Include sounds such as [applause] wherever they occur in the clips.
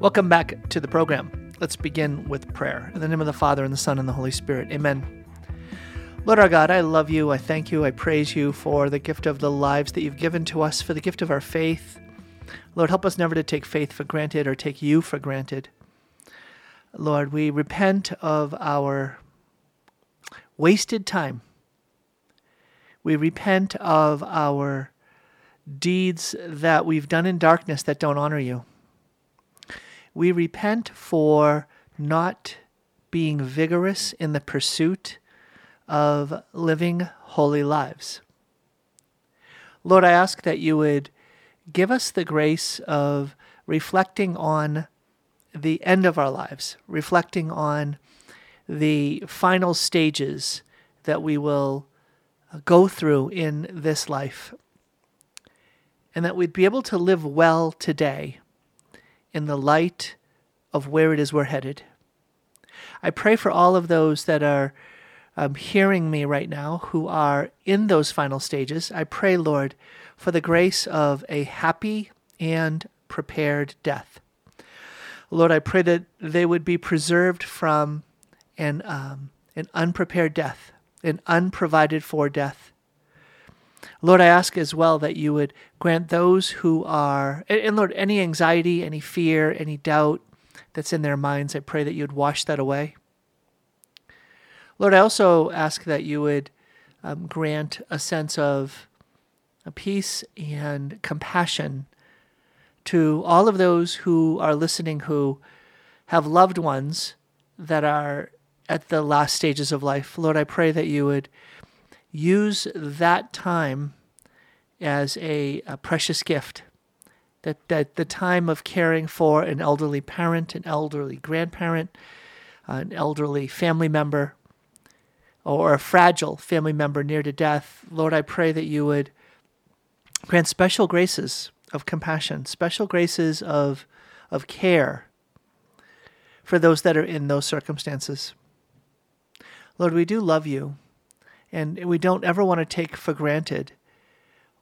Welcome back to the program. Let's begin with prayer. In the name of the Father, and the Son, and the Holy Spirit. Amen. Lord our God, I love you. I thank you. I praise you for the gift of the lives that you've given to us, for the gift of our faith. Lord, help us never to take faith for granted or take you for granted. Lord, we repent of our wasted time. We repent of our deeds that we've done in darkness that don't honor you. We repent for not being vigorous in the pursuit of living holy lives. Lord, I ask that you would give us the grace of reflecting on the end of our lives, reflecting on the final stages that we will uh, go through in this life, and that we'd be able to live well today in the light of where it is we're headed. I pray for all of those that are um, hearing me right now who are in those final stages. I pray, Lord, for the grace of a happy and prepared death. Lord, I pray that they would be preserved from an, um, an unprepared death, an unprovided for death. Lord, I ask as well that you would grant those who are, and Lord, any anxiety, any fear, any doubt that's in their minds, I pray that you would wash that away. Lord, I also ask that you would um, grant a sense of a peace and compassion to all of those who are listening who have loved ones that are at the last stages of life. Lord, I pray that you would use that time as a, a precious gift. That, that the time of caring for an elderly parent, an elderly grandparent, an elderly family member, or a fragile family member near to death, Lord, I pray that you would grant special graces of compassion, special graces of, of care for those that are in those circumstances. Lord, we do love you, and we don't ever want to take for granted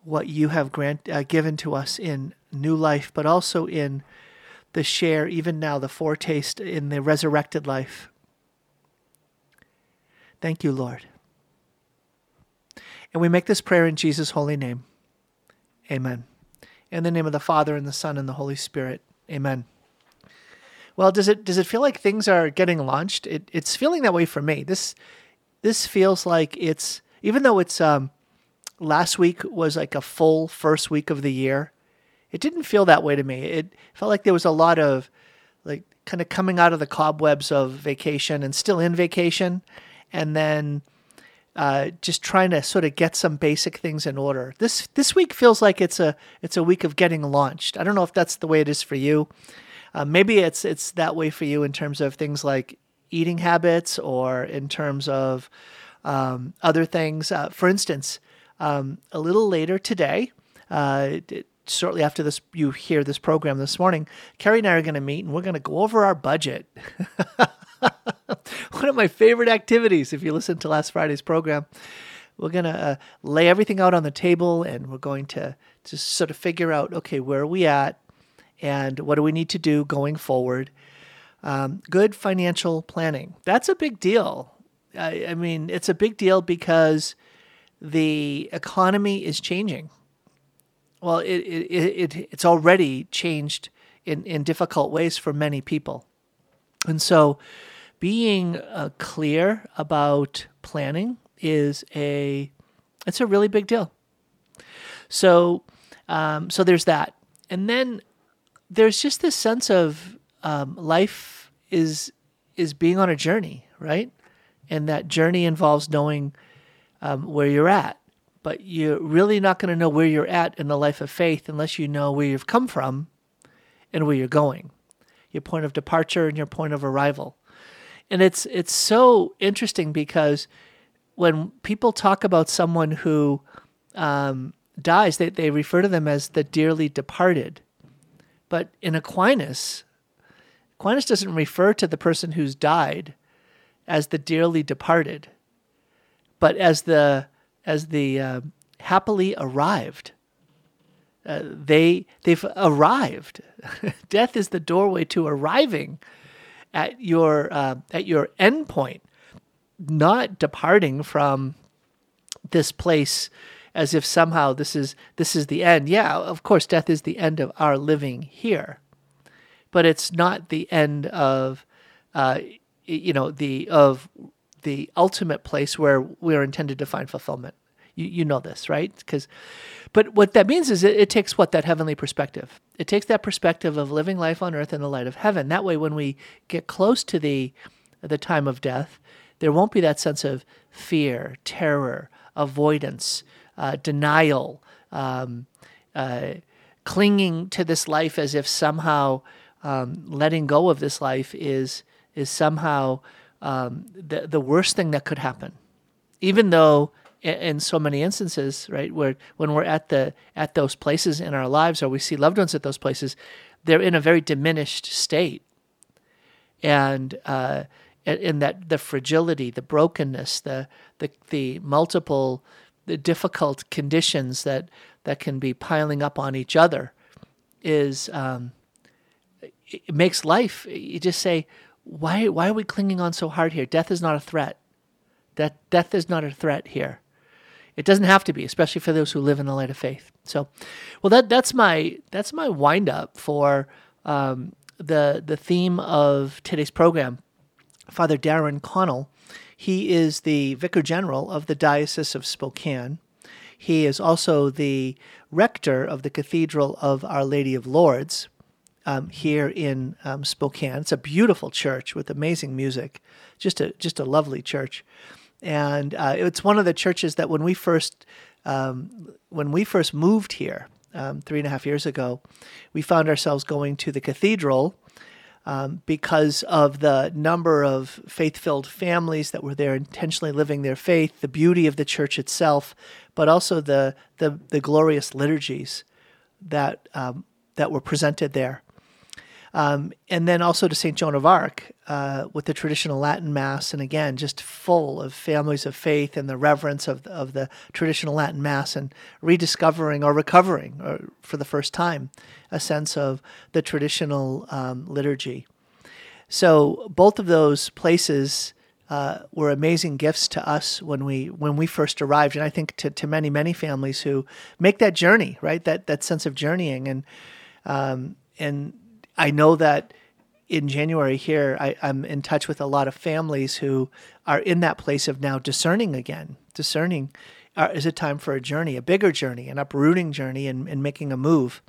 what you have grant, uh, given to us in new life, but also in the share, even now, the foretaste in the resurrected life. Thank you, Lord. And we make this prayer in Jesus' holy name. Amen. In the name of the Father and the Son and the Holy Spirit. Amen. Well, does it does it feel like things are getting launched? It, it's feeling that way for me. This this feels like it's even though it's um, last week was like a full first week of the year. It didn't feel that way to me. It felt like there was a lot of like kind of coming out of the cobwebs of vacation and still in vacation, and then uh, just trying to sort of get some basic things in order. This this week feels like it's a it's a week of getting launched. I don't know if that's the way it is for you. Uh, maybe it's it's that way for you in terms of things like eating habits or in terms of um, other things. Uh, for instance, um, a little later today, uh, shortly after this, you hear this program this morning, Carrie and I are going to meet and we're going to go over our budget. [laughs] One of my favorite activities, if you listen to last Friday's program, we're going to uh, lay everything out on the table and we're going to just sort of figure out okay, where are we at and what do we need to do going forward. Um, good financial planning. That's a big deal. I, I mean, it's a big deal because the economy is changing. Well, it, it, it, it's already changed in, in difficult ways for many people. And so being uh, clear about planning is a it's a really big deal. So um, so there's that, and then there's just this sense of um, life is is being on a journey, right? And that journey involves knowing um, where you're at, but you're really not going to know where you're at in the life of faith unless you know where you've come from and where you're going, your point of departure and your point of arrival. And it's it's so interesting because when people talk about someone who um, dies, they, they refer to them as the dearly departed. But in Aquinas, Aquinas doesn't refer to the person who's died as the dearly departed, but as the as the uh, happily arrived. uh, they they've arrived. [laughs] Death is the doorway to arriving at your uh, at your end point, not departing from this place as if somehow this is this is the end. Yeah, of course, death is the end of our living here, but it's not the end of uh, you know the of the ultimate place where we're intended to find fulfillment. You, you know this, right? Because, but what that means is it, it takes what that heavenly perspective. It takes that perspective of living life on earth in the light of heaven. That way, when we get close to the the time of death, there won't be that sense of fear, terror, avoidance, uh, denial, um, uh, clinging to this life as if somehow um, letting go of this life is is somehow um, the the worst thing that could happen, even though in so many instances, right, where when we're at the at those places in our lives, or we see loved ones at those places, they're in a very diminished state, and uh, in that the fragility, the brokenness, the the the multiple, the difficult conditions that that can be piling up on each other, is um, it makes life. You just say, why why are we clinging on so hard here? Death is not a threat. That death is not a threat here. It doesn't have to be, especially for those who live in the light of faith. So, well, that that's my that's my wind up for um, the the theme of today's program. Father Darrin Connall, he is the Vicar General of the Diocese of Spokane. He is also the rector of the Cathedral of Our Lady of Lourdes um, here in um, Spokane. It's a beautiful church with amazing music, just a just a lovely church and uh, it's one of the churches that when we first um, when we first moved here um, three and a half years ago, we found ourselves going to the cathedral um, because of the number of faith-filled families that were there intentionally living their faith, the beauty of the church itself, but also the the, the glorious liturgies that um, that were presented there. Um, and then also to St. Joan of Arc uh, with the traditional Latin Mass, and again, just full of families of faith and the reverence of, of the traditional Latin Mass, and rediscovering or recovering or for the first time a sense of the traditional um, liturgy. So both of those places uh, were amazing gifts to us when we when we first arrived, and I think to, to many many families who make that journey, right? That that sense of journeying and um, and I know that in January here, I, am in touch with a lot of families who are in that place of now discerning again, discerning uh, is it time for a journey, a bigger journey, an uprooting journey, and, and making a move.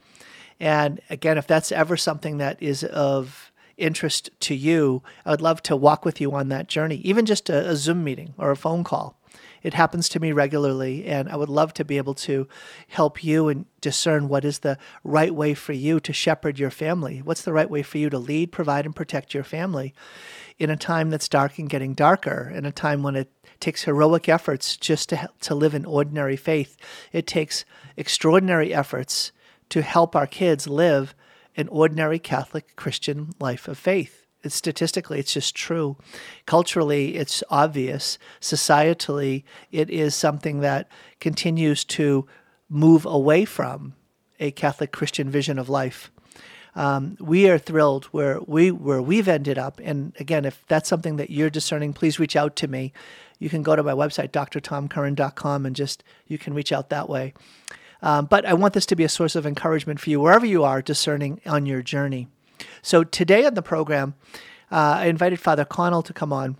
And again, if that's ever something that is of interest to you, I would love to walk with you on that journey, even just a, a Zoom meeting or a phone call. It happens to me regularly, and I would love to be able to help you and discern what is the right way for you to shepherd your family. What's the right way for you to lead, provide, and protect your family in a time that's dark and getting darker, in a time when it takes heroic efforts just to, to live in ordinary faith. It takes extraordinary efforts to help our kids live an ordinary Catholic Christian life of faith. Statistically, it's just true. Culturally, it's obvious. Societally, it is something that continues to move away from a Catholic Christian vision of life. Um, we are thrilled where we where we've ended up. And again, if that's something that you're discerning, please reach out to me. You can go to my website, drtomcurran.com, and just you can reach out that way. Um, but I want this to be a source of encouragement for you wherever you are discerning on your journey. So today on the program, uh, I invited Father Connall to come on.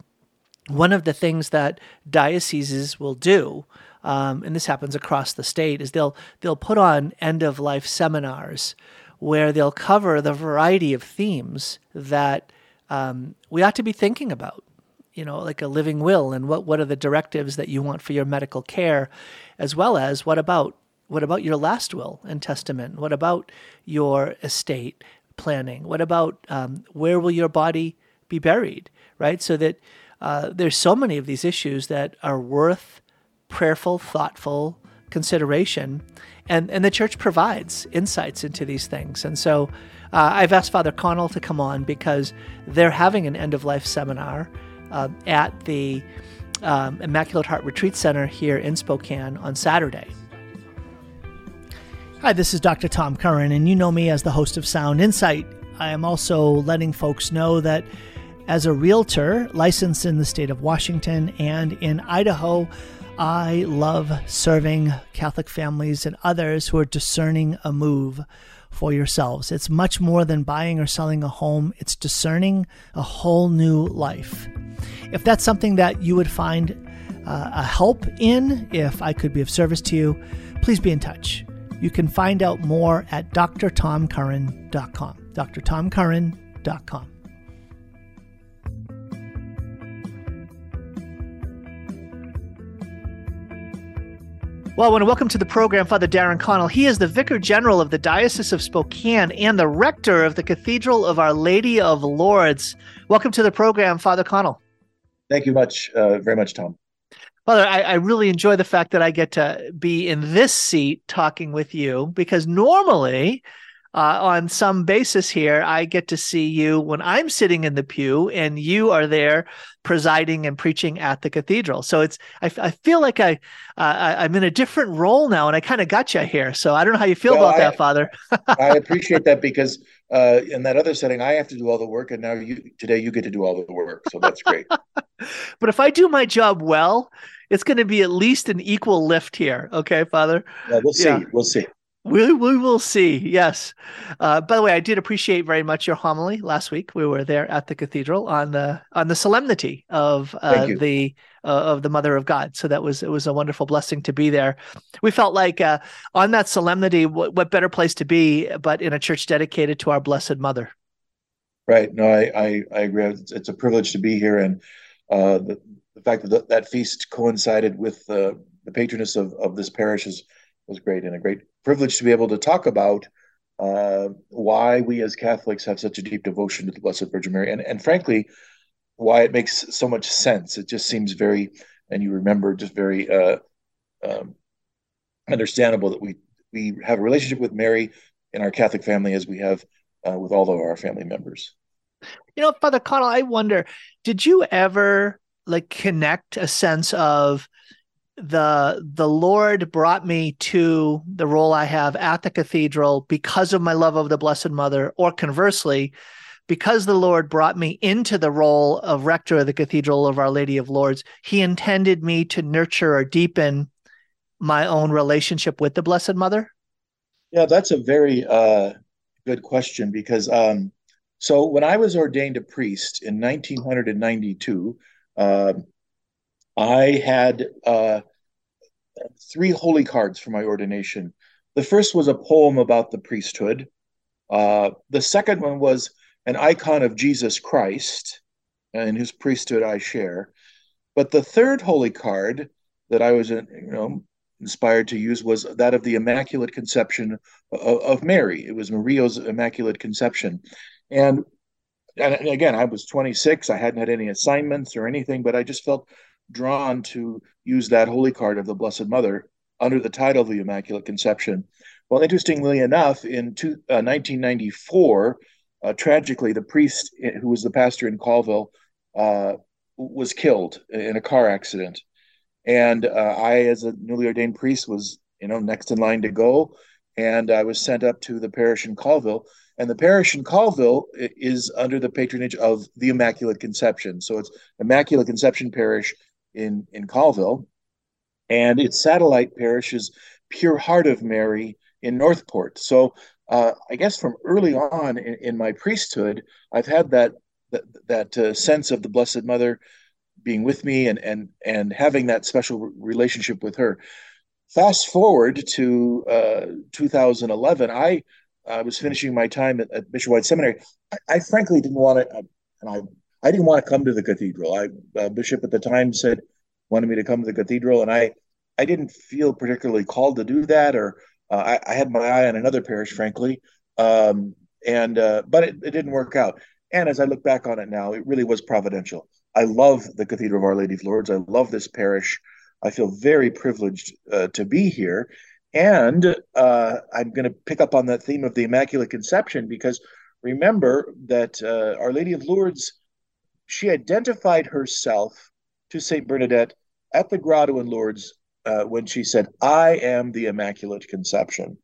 One of the things that dioceses will do, um, and this happens across the state, is they'll they'll put on end of life seminars where they'll cover the variety of themes that um, we ought to be thinking about. You know, like a living will, and what what are the directives that you want for your medical care, as well as what about what about your last will and testament? What about your estate? Planning? What about um, where will your body be buried? Right, so that uh, there's so many of these issues that are worth prayerful, thoughtful consideration, and and the church provides insights into these things. And so, uh, I've asked Father Connall to come on because they're having an end of life seminar uh, at the um, Immaculate Heart Retreat Center here in Spokane on Saturday. Hi, this is Dr. Tom Curran, and you know me as the host of Sound Insight. I am also letting folks know that as a realtor licensed in the state of Washington and in Idaho, I love serving Catholic families and others who are discerning a move for yourselves. It's much more than buying or selling a home, it's discerning a whole new life. If that's something that you would find uh, a help in, if I could be of service to you, please be in touch. You can find out more at drtomcurran.com. drtomcurran.com. Well, I want to welcome to the program Father Darrin Connall. He is the Vicar General of the Diocese of Spokane and the Rector of the Cathedral of Our Lady of Lourdes. Welcome to the program, Father Connall. Thank you much, uh, very much, Tom. Father, I, I, really enjoy the fact that I get to be in this seat talking with you because normally, uh, on some basis here, I get to see you when I'm sitting in the pew and you are there presiding and preaching at the cathedral. So it's I, I feel like I, uh, I am in a different role now, and I kind of got you here. So I don't know how you feel well, about I, that, Father. I [laughs] appreciate that because uh, in that other setting, I have to do all the work, and now you today you get to do all the work. So that's great. [laughs] but if I do my job well, it's going to be at least an equal lift here. Okay, Father. Yeah, we'll see. Yeah. We'll see. We, we will see. Yes. Uh, by the way, I did appreciate very much your homily last week. We were there at the cathedral on the on the solemnity of uh, the uh, of the Mother of God. So that was it was a wonderful blessing to be there. We felt like uh, on that solemnity, what, what better place to be but in a church dedicated to our Blessed Mother. Right. No, I I, I agree. It's, it's, a privilege to be here, and uh, the, the fact that that feast coincided with uh, the patroness of, of this parish is, was great and a great privilege to be able to talk about uh, why we as Catholics have such a deep devotion to the Blessed Virgin Mary, and and frankly, why it makes so much sense. It just seems very, and you remember, just very uh, um, understandable that we we have a relationship with Mary in our Catholic family as we have uh, with all of our family members. You know, Father Connall, I wonder, did you ever like connect a sense of the the Lord brought me to the role I have at the cathedral because of my love of the Blessed Mother, or conversely, because the Lord brought me into the role of rector of the Cathedral of Our Lady of Lourdes, He intended me to nurture or deepen my own relationship with the Blessed Mother? Yeah, that's a very uh, good question because um, so when I was ordained a priest in 1992, uh, I had uh, three holy cards for my ordination. The first was a poem about the priesthood. Uh, the second one was an icon of Jesus Christ, in whose priesthood I share. But the third holy card that I was, you know, inspired to use was that of the Immaculate Conception of, of Mary. It was Maria's Immaculate Conception, and and again, I was 26. I hadn't had any assignments or anything, but I just felt drawn to use that holy card of the Blessed Mother under the title of the Immaculate Conception. Well, interestingly enough, in two, uh, 1994, uh, tragically, the priest who was the pastor in Colville uh, was killed in a car accident. And uh, I, as a newly ordained priest, was you know next in line to go, and I was sent up to the parish in Colville and the parish in Colville is under the patronage of the Immaculate Conception. So it's Immaculate Conception Parish in, in Colville. And its satellite parish is Pure Heart of Mary in Northport. So uh, I guess from early on in, in, my priesthood, I've had that that, that uh, sense of the Blessed Mother being with me and and and having that special relationship with her. Fast forward to uh, 2011, I I was finishing my time at, at Bishop White Seminary. I, I, frankly didn't want to, and I I didn't want to come to the cathedral. I uh, Bishop at the time said wanted me to come to the cathedral, and I I didn't feel particularly called to do that, or uh, I, I, had my eye on another parish, frankly, um, and uh, but it, it didn't work out. And as I look back on it now, it really was providential. I love the Cathedral of Our Lady of Lourdes. I love this parish. I feel very privileged uh, to be here. And uh, I'm going to pick up on that theme of the Immaculate Conception because remember that uh, Our Lady of Lourdes, she identified herself to Saint Bernadette at the grotto in Lourdes uh, when she said, "I am the Immaculate Conception."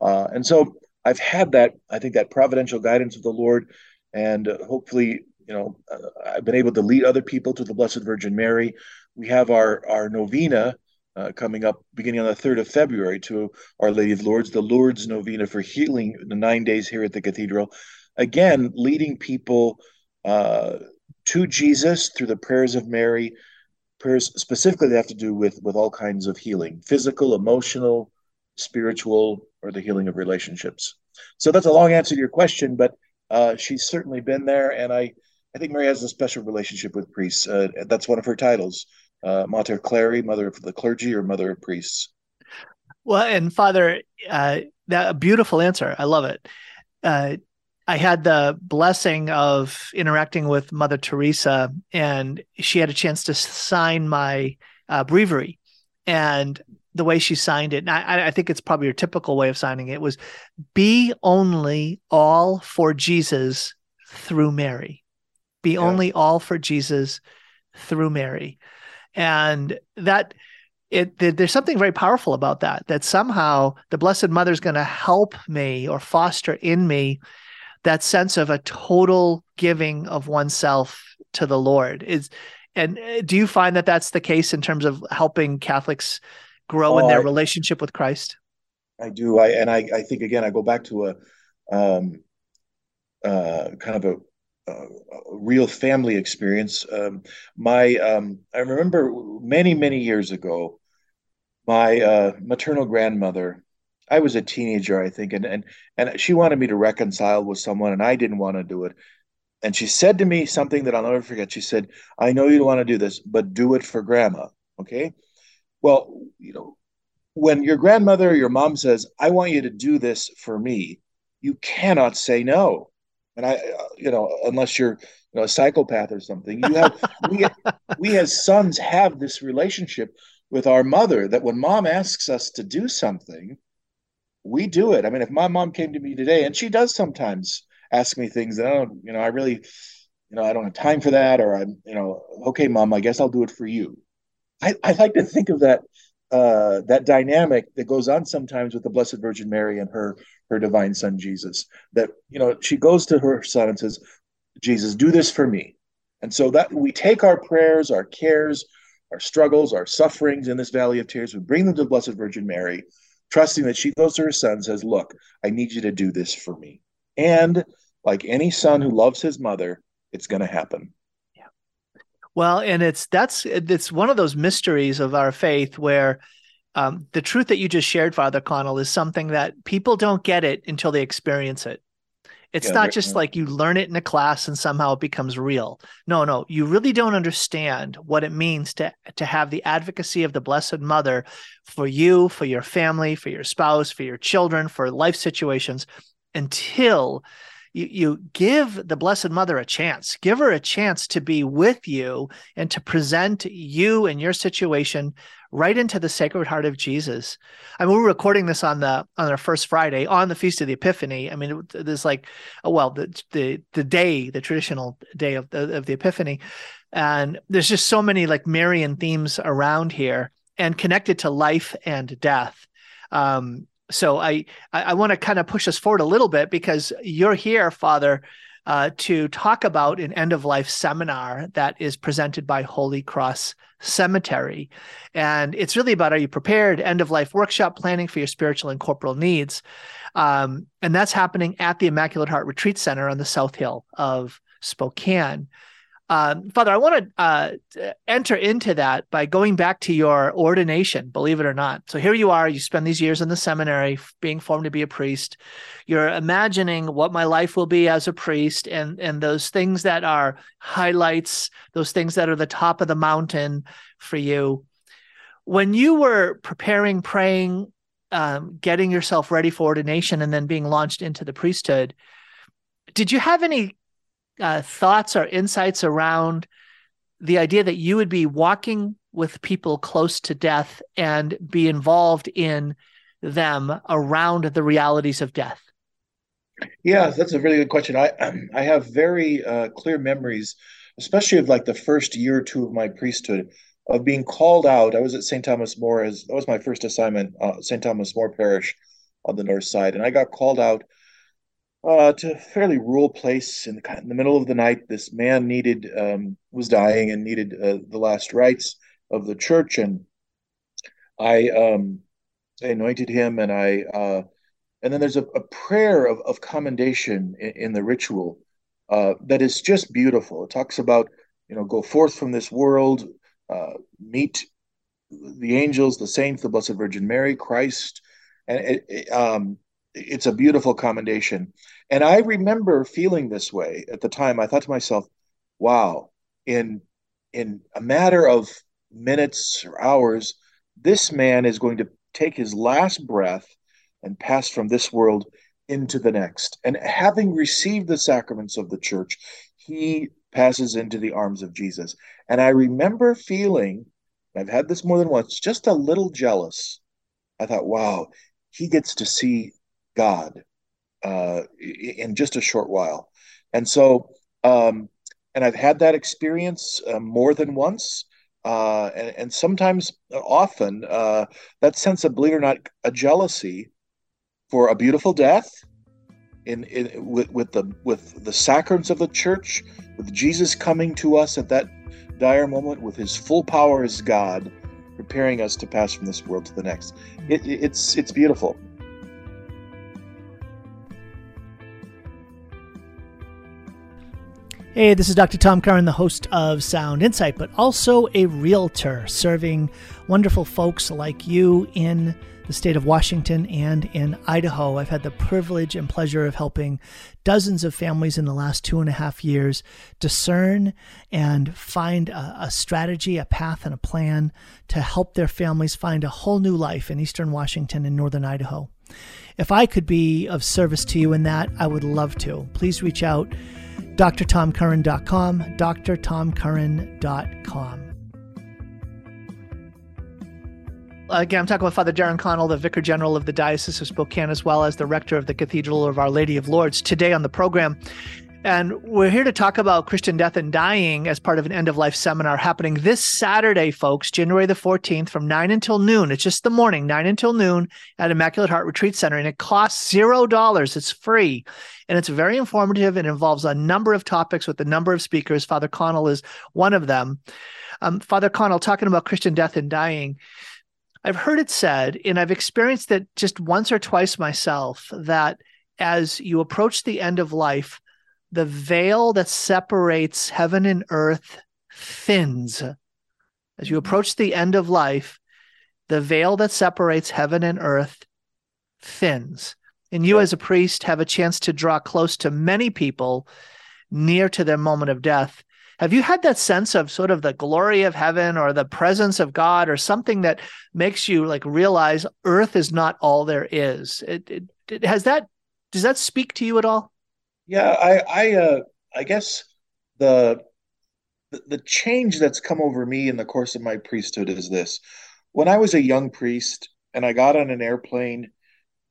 Uh, and so I've had that, I think, that providential guidance of the Lord, and uh, hopefully, you know, uh, I've been able to lead other people to the Blessed Virgin Mary. We have our our novena uh, coming up beginning on the 3rd of February to Our Lady of Lourdes, the Lourdes Novena for healing the nine days here at the cathedral. Again, leading people uh, to Jesus through the prayers of Mary, prayers specifically that have to do with, with all kinds of healing physical, emotional, spiritual, or the healing of relationships. So that's a long answer to your question, but uh, she's certainly been there. And I, I think Mary has a special relationship with priests. Uh, that's one of her titles uh, Mater Cleri, Mother of the Clergy, or Mother of Priests? Well, and Father, uh, that a beautiful answer. I love it. Uh, I had the blessing of interacting with Mother Teresa, and she had a chance to sign my uh, breviary. And the way she signed it, and I, I think it's probably your typical way of signing it, was "Be only all for Jesus through Mary. Be yeah. only all for Jesus through Mary." and that it there's something very powerful about that that somehow the blessed mother is going to help me or foster in me that sense of a total giving of oneself to the lord is and uh, do you find that that's the case in terms of helping catholics grow oh, in their I, relationship with christ i do i and i i think again i go back to a um uh kind of a a real family experience. Um, my um, I remember many many years ago, my uh, maternal grandmother. I was a teenager, I think, and and and she wanted me to reconcile with someone, and I didn't want to do it. And she said to me something that I'll never forget. She said, "I know you don't want to do this, but do it for grandma." Okay. Well, you know, when your grandmother or your mom says, "I want you to do this for me," you cannot say no and I, uh, you know, unless you're you know, a psychopath or something, you have [laughs] we we as sons have this relationship with our mother that when mom asks us to do something, we do it. I mean, if my mom came to me today, and she does sometimes ask me things that I don't, you know, I really, you know, I don't have time for that, or I'm, you know, okay, mom, I guess I'll do it for you. I, I like to think of that uh, that dynamic that goes on sometimes with the Blessed Virgin Mary and her her divine Son Jesus. That you know she goes to her Son and says, "Jesus, do this for me." And so that we take our prayers, our cares, our struggles, our sufferings in this valley of tears, we bring them to the Blessed Virgin Mary, trusting that she goes to her son and says, "Look, I need you to do this for me." And like any son who loves his mother, it's going to happen. Yeah. Well, and it's that's it's one of those mysteries of our faith where um, the truth that you just shared, Father Connall, is something that people don't get it until they experience it. It's yeah, not just like you learn it in a class and somehow it becomes real. No, no, you really don't understand what it means to to have the advocacy of the Blessed Mother for you, for your family, for your spouse, for your children, for life situations until you, you give the Blessed Mother a chance. Give her a chance to be with you and to present you and your situation right into the Sacred Heart of Jesus. I mean, we're recording this on the on our first Friday on the Feast of the Epiphany. I mean, there's like, oh well, the the the day, the traditional day of the of the Epiphany, and there's just so many like Marian themes around here and connected to life and death. Um, so I I, I want to kind of push us forward a little bit because you're here, Father, uh, to talk about an end of life seminar that is presented by Holy Cross Cemetery, and it's really about are you prepared? End of life workshop planning for your spiritual and corporal needs, um, and that's happening at the Immaculate Heart Retreat Center on the South Hill of Spokane. Um, Father, I want to uh, enter into that by going back to your ordination, believe it or not. So here you are, you spend these years in the seminary being formed to be a priest. You're imagining what my life will be as a priest and, and those things that are highlights, those things that are the top of the mountain for you. When you were preparing, praying, um, getting yourself ready for ordination, and then being launched into the priesthood, did you have any uh, thoughts or insights around the idea that you would be walking with people close to death and be involved in them around the realities of death? Yeah, that's a really good question. I I have very uh, clear memories, especially of like the first year or two of my priesthood, of being called out. I was at St. Thomas More as that was my first assignment, uh, St. Thomas More Parish, on the north side, and I got called out uh, to a fairly rural place in the, in the middle of the night. This man needed um, was dying and needed uh, the last rites of the church, and I, um, I anointed him, and I uh, and then there's a, a prayer of, of commendation in, in the ritual uh, that is just beautiful. It talks about you know go forth from this world, uh, meet the angels, the saints, the Blessed Virgin Mary, Christ, and it, it, um, it's a beautiful commendation. And I remember feeling this way at the time. I thought to myself, "Wow, in in a matter of minutes or hours, this man is going to take his last breath and pass from this world into the next. And having received the sacraments of the church, he passes into the arms of Jesus. And I remember feeling, I've had this more than once, just a little jealous. I thought, wow, he gets to see God uh, in just a short while. And so, um, and I've had that experience uh, more than once. Uh, and, and, sometimes, uh, often, uh, that sense of, believe it or not, a jealousy for a beautiful death in, in with, with the with the sacraments of the church, with Jesus coming to us at that dire moment with his full power as God, preparing us to pass from this world to the next. It, it's it's beautiful. Hey, this is Dr. Tom Curran, the host of Sound Insight, but also a realtor serving wonderful folks like you in the state of Washington and in Idaho. I've had the privilege and pleasure of helping dozens of families in the last two and a half years discern and find a, a strategy, a path, and a plan to help their families find a whole new life in eastern Washington and northern Idaho. If I could be of service to you in that, I would love to. Please reach out drtomcurran.com, drtomcurran.com. Again, I'm talking with Father Darrin Connall, the Vicar General of the Diocese of Spokane, as well as the Rector of the Cathedral of Our Lady of Lourdes, today on the program. And we're here to talk about Christian death and dying as part of an end of life seminar happening this Saturday, folks, January the 14th from 9 until noon. It's just the morning, 9 until noon at Immaculate Heart Retreat Center. And it costs $0. It's free. And it's very informative. It involves a number of topics with a number of speakers. Father Connall is one of them. Um, Father Connall, talking about Christian death and dying, I've heard it said, and I've experienced it just once or twice myself, that as you approach the end of life, the veil that separates heaven and earth thins. As you mm-hmm. approach the end of life, the veil that separates heaven and earth thins. And you, as a priest, have a chance to draw close to many people near to their moment of death. Have you had that sense of sort of the glory of heaven or the presence of God or something that makes you like realize earth is not all there is? It, it, it has that, does that speak to you at all? Yeah, I I uh, I guess the, the change that's come over me in the course of my priesthood is this. When I was a young priest and I got on an airplane,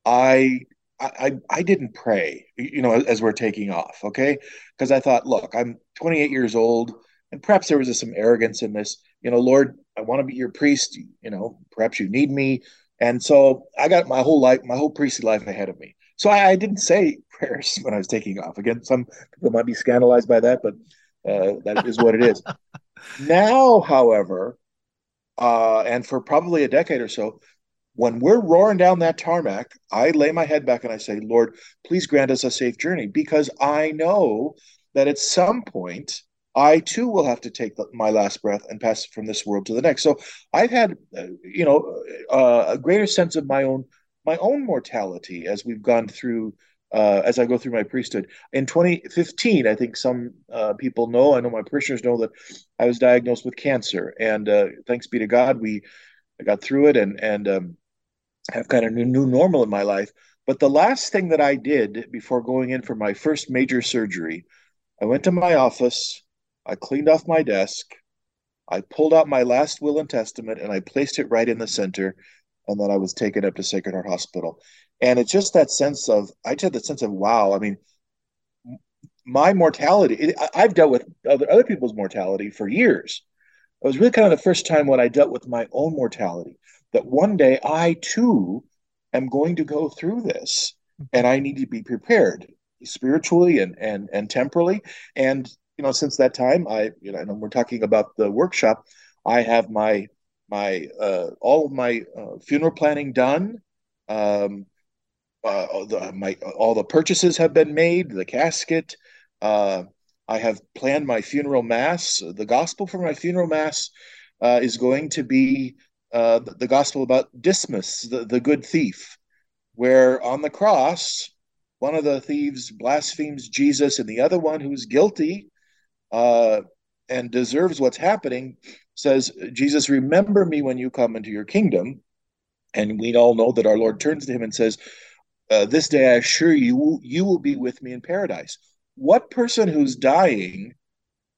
I I I didn't pray, you know, as we're taking off, okay? Because I thought, look, I'm 28 years old, and perhaps there was some arrogance in this. You know, Lord, I want to be your priest. You know, perhaps you need me, and so I got my whole life, my whole priestly life ahead of me. So I, I, didn't say prayers when I was taking off. Again, some people might be scandalized by that, but uh, that is what it is. [laughs] now, however, uh, and for probably a decade or so, when we're roaring down that tarmac, I lay my head back and I say, Lord, please grant us a safe journey because I know that at some point I too will have to take the, my last breath and pass from this world to the next. So I've had, uh, you know, uh, a greater sense of my own my own mortality as we've gone through uh, as I go through my priesthood. In 2015, I think some uh, people know, I know my parishioners know that I was diagnosed with cancer, and uh, thanks be to God, we I got through it and and um, have kind of new, new normal in my life. But the last thing that I did before going in for my first major surgery, I went to my office, I cleaned off my desk, I pulled out my last will and testament, and I placed it right in the center and then I was taken up to Sacred Heart Hospital. And it's just that sense of I just had that sense of wow. I mean, my mortality. It, I've dealt with other other people's mortality for years. It was really kind of the first time when I dealt with my own mortality. That one day I too am going to go through this and I need to be prepared spiritually and and and temporally. And you know, since that time, I you know, and we're talking about the workshop. I have my my uh, all of my uh, funeral planning done. Um, uh, my all the purchases have been made. The casket. Uh, I have planned my funeral mass. The gospel for my funeral mass uh, is going to be uh, the, the, gospel about Dismas, the, the good thief, where on the cross, one of the thieves blasphemes Jesus, and the other one who's guilty uh, and deserves what's happening says, Jesus, remember me when you come into your kingdom. And we all know that our Lord turns to him and says, uh, This day I assure you, you will be with me in paradise. What person who's dying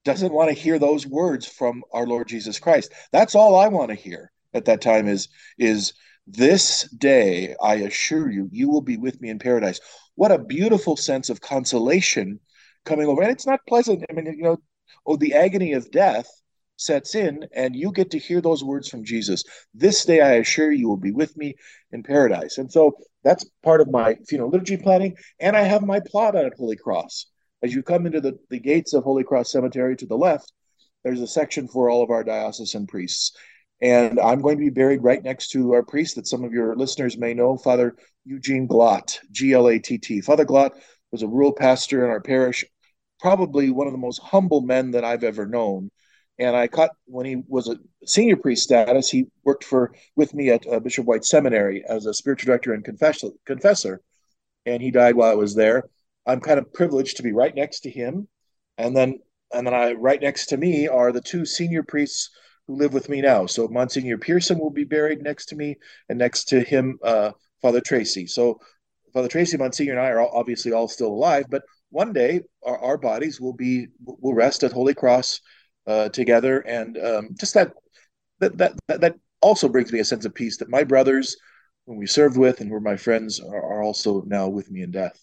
doesn't want to hear those words from our Lord Jesus Christ? That's all I want to hear at that time is, is this day I assure you, you will be with me in paradise. What a beautiful sense of consolation coming over. And it's not pleasant. I mean, you know, oh, the agony of death sets in, and you get to hear those words from Jesus. This day I assure you will be with me in paradise. And so that's part of my funeral liturgy planning. And I have my plot on at Holy Cross. As you come into the, the gates of Holy Cross Cemetery to the left, there's a section for all of our diocesan priests. And I'm going to be buried right next to our priest that some of your listeners may know, Father Eugene Glatt, G L A T T. Father Glatt was a rural pastor in our parish, probably one of the most humble men that I've ever known. And I caught when he was a senior priest status, he worked for with me at uh, Bishop White Seminary as a spiritual director and confessor, confessor. And he died while I was there. I'm kind of privileged to be right next to him. And then and then I right next to me are the two senior priests who live with me now. So Monsignor Pearson will be buried next to me, and next to him, uh, Father Tracy. So Father Tracy, Monsignor, and I are all, obviously all still alive, but one day our, our bodies will be will rest at Holy Cross uh, together, and um, just that, that that that also brings me a sense of peace that my brothers, whom we served with and were my friends, are, are also now with me in death.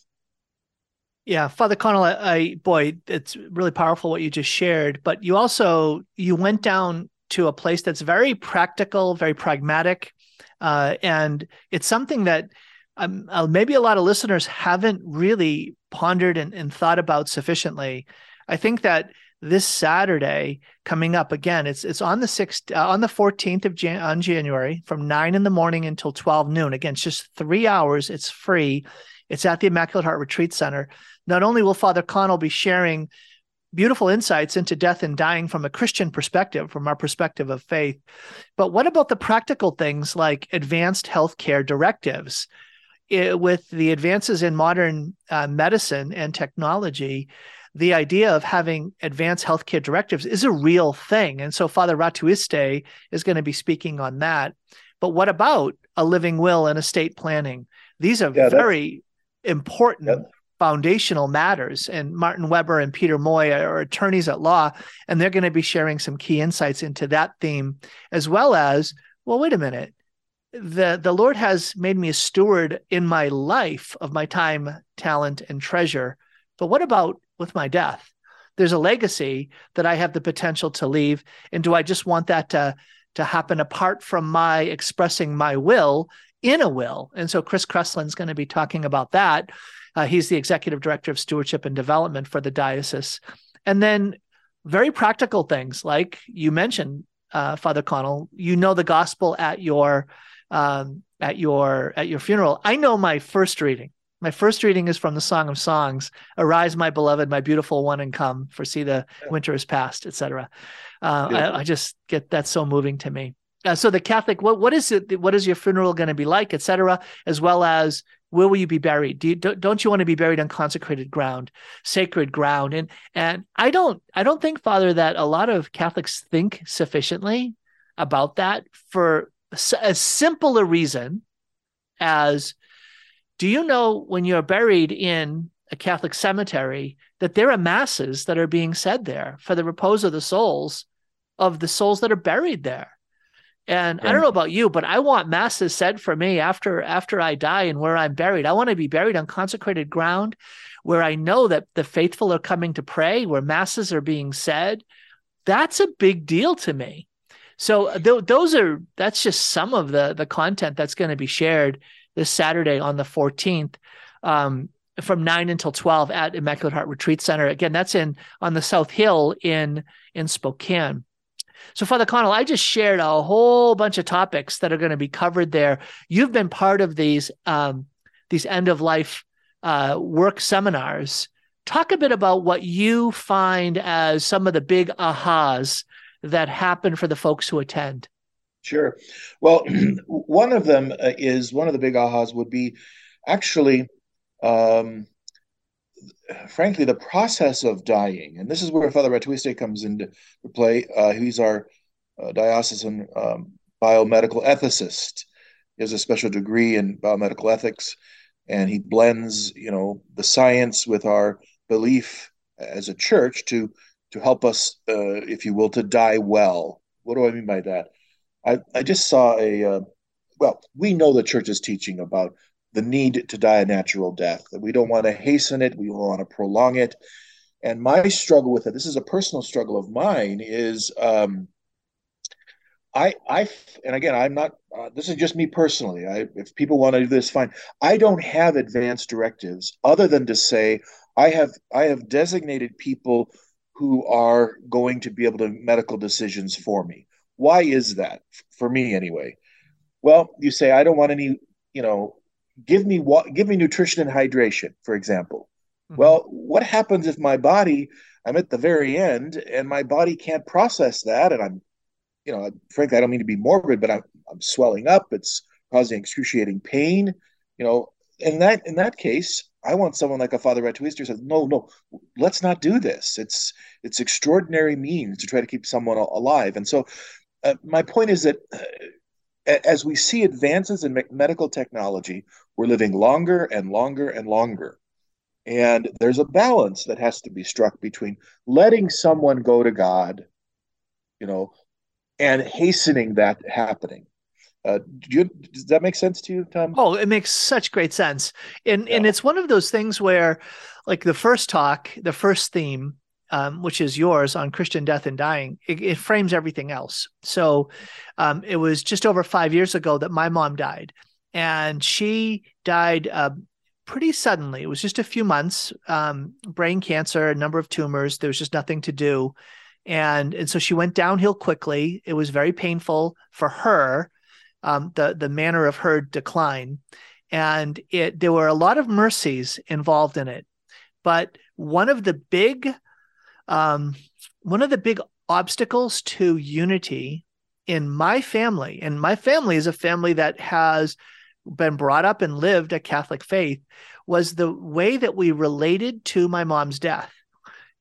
Yeah, Father Connall, I, I, boy, it's really powerful what you just shared. But you also you went down to a place that's very practical, very pragmatic, uh, and it's something that um, uh, maybe a lot of listeners haven't really pondered and, and thought about sufficiently. I think that this Saturday coming up again, it's it's on the sixth uh, on the fourteenth of Jan- on January from nine in the morning until twelve noon. Again, it's just three hours. It's free. It's at the Immaculate Heart Retreat Center. Not only will Father Connall be sharing beautiful insights into death and dying from a Christian perspective, from our perspective of faith. But what about the practical things like advanced healthcare directives? It, with the advances in modern uh, medicine and technology, the idea of having advanced healthcare directives is a real thing. And so Father Ratuiste is going to be speaking on that. But what about a living will and estate planning? These are yeah, very important foundational matters. And Martin Weber and Peter Moy are attorneys at law, and they're going to be sharing some key insights into that theme, as well as, well, wait a minute. The, the Lord has made me a steward in my life of my time, talent, and treasure. But what about with my death? There's a legacy that I have the potential to leave. And do I just want that to, to happen apart from my expressing my will in a will? And so Chris Cressland's going to be talking about that. Uh, he's the executive director of stewardship and development for the diocese. And then very practical things like you mentioned, uh, Father Connall. You know the gospel at your um, at your at your funeral. I know my first reading. My first reading is from the Song of Songs. Arise, my beloved, my beautiful one, and come. For see the winter is past, etc. Uh, I, I, just get that so moving to me. Uh, so the Catholic, what what is it? What is your funeral going to be like, etc. As well as where will you be buried? Do you, don't you want to be buried on consecrated ground, sacred ground? And and I don't I don't think, Father, that a lot of Catholics think sufficiently about that for as simple a reason as do you know when you're buried in a Catholic cemetery that there are masses that are being said there for the repose of the souls of the souls that are buried there? And I don't know about you, but I want masses said for me after after I die and where I'm buried. I want to be buried on consecrated ground where I know that the faithful are coming to pray, where masses are being said. That's a big deal to me. So th- those are that's just some of the the content that's going to be shared this Saturday on the 14th. Um, from 9 until 12 at Immaculate Heart Retreat Center. Again, that's in on the South Hill in in Spokane. So, Father Connall, I just shared a whole bunch of topics that are going to be covered there. You've been part of these um, these end of life uh, work seminars. Talk a bit about what you find as some of the big ahas that happen for the folks who attend. Sure. Well, [clears throat] one of them uh, is one of the big ahas would be actually, um, frankly, the process of dying. And this is where Father Ratuiste comes into play. Uh, he's our uh, diocesan um, biomedical ethicist. He has a special degree in biomedical ethics, and he blends, you know, the science with our belief as a church to to help us, uh, if you will, to die well. What do I mean by that? I, I just saw a, uh, well, we know the church's teaching about the need to die a natural death, that we don't want to hasten it, we don't want to prolong it. And my struggle with it, this is a personal struggle of mine, is um, I, I, and again, I'm not. Uh, this is just me personally. I, if people want to do this, fine. I don't have advanced directives other than to say I have, I have designated people who are going to be able to medical decisions for me. Why is that for me anyway? Well, you say I don't want any, you know, give me what give me nutrition and hydration, for example. Mm-hmm. Well, what happens if my body I'm at the very end and my body can't process that and I'm you know, frankly I don't mean to be morbid, but I'm I'm swelling up, it's causing excruciating pain, you know, in that in that case, I want someone like a Father Ratuiste who says, no, no, let's not do this. It's it's extraordinary means to try to keep someone alive. And so, uh, my point is that uh, as we see advances in me- medical technology, we're living longer and longer and longer. And there's a balance that has to be struck between letting someone go to God, you know, and hastening that happening. Uh, do you, does that make sense to you, Tom? Oh, it makes such great sense. And yeah. and it's one of those things where, like the first talk, the first theme, um, which is yours on Christian death and dying, it, it frames everything else. So, um, it was just over five years ago that my mom died, and she died uh, pretty suddenly. It was just a few months, um, brain cancer, a number of tumors. There was just nothing to do, and and so she went downhill quickly. It was very painful for her um, the the manner of her decline, and it there were a lot of mercies involved in it, but one of the big um, one of the big obstacles to unity in my family, and my family is a family that has been brought up and lived a Catholic faith, was the way that we related to my mom's death.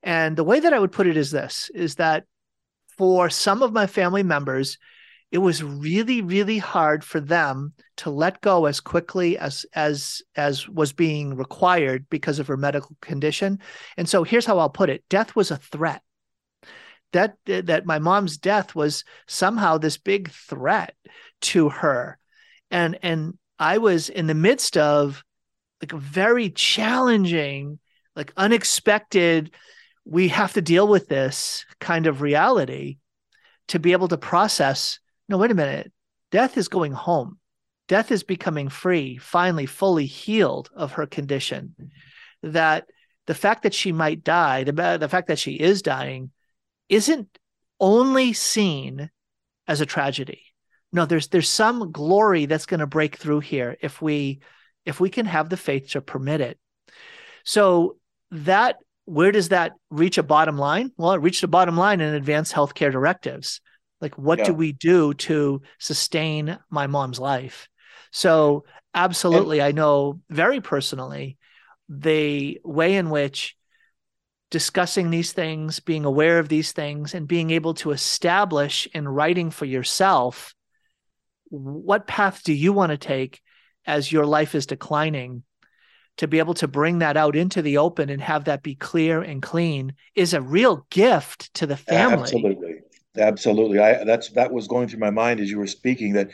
And the way that I would put it is this is that for some of my family members, it was really really hard for them to let go as quickly as as as was being required because of her medical condition. And so here's how i'll put it. Death was a threat. That that my mom's death was somehow this big threat to her. And and i was in the midst of like a very challenging like unexpected we have to deal with this kind of reality to be able to process no, wait a minute. Death is going home. Death is becoming free, finally, fully healed of her condition. That the fact that she might die, the, the fact that she is dying, isn't only seen as a tragedy. No, there's there's some glory that's going to break through here if we if we can have the faith to permit it. So that where does that reach a bottom line? Well, it reached a bottom line in advanced healthcare directives. Like, what yeah. do we do to sustain my mom's life? So, absolutely, and- I know very personally the way in which discussing these things, being aware of these things, and being able to establish in writing for yourself what path do you want to take as your life is declining to be able to bring that out into the open and have that be clear and clean is a real gift to the family. Absolutely. Absolutely. I that's that was going through my mind as you were speaking that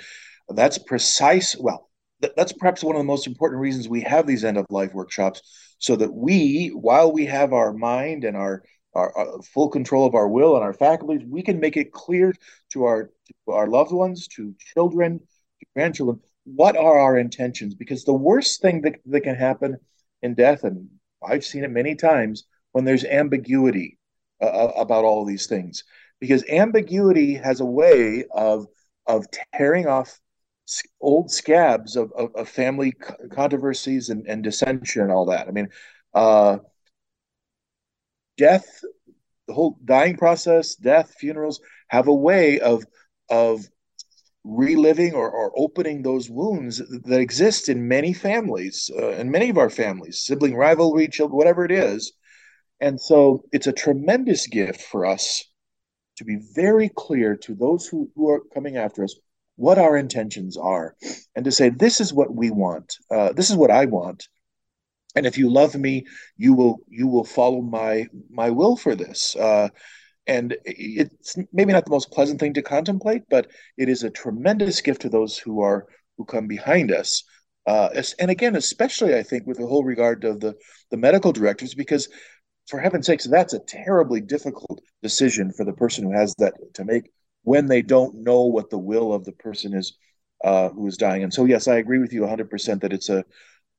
that's precise well th- that's perhaps one of the most important reasons we have these end of life workshops so that we while we have our mind and our, our, our full control of our will and our faculties we can make it clear to our to our loved ones to children to grandchildren what are our intentions? Because the worst thing that, that can happen in death, and I've seen it many times, when there's ambiguity uh, uh about all these things, because ambiguity has a way of of tearing off old scabs of, of, of family controversies and, and, dissension and all that. I mean, uh, death, the whole dying process, death, funerals have a way of of reliving or, or opening those wounds that exist in many families, uh, in many of our families, sibling rivalry, children, whatever it is. And so it's a tremendous gift for us to be very clear to those who, who are coming after us what our intentions are and to say this is what we want. Uh, this is what i want. And if you love me you will you will follow my my will for this. Uh, and it's maybe not the most pleasant thing to contemplate but it is a tremendous gift to those who are who come behind us. Uh, and again especially i think with the whole regard of the the medical directors because for heaven's sakes that's a terribly difficult decision for the person who has that to make when they don't know what the will of the person is uh, who is dying. And so, yes, I agree with you 100% that it's a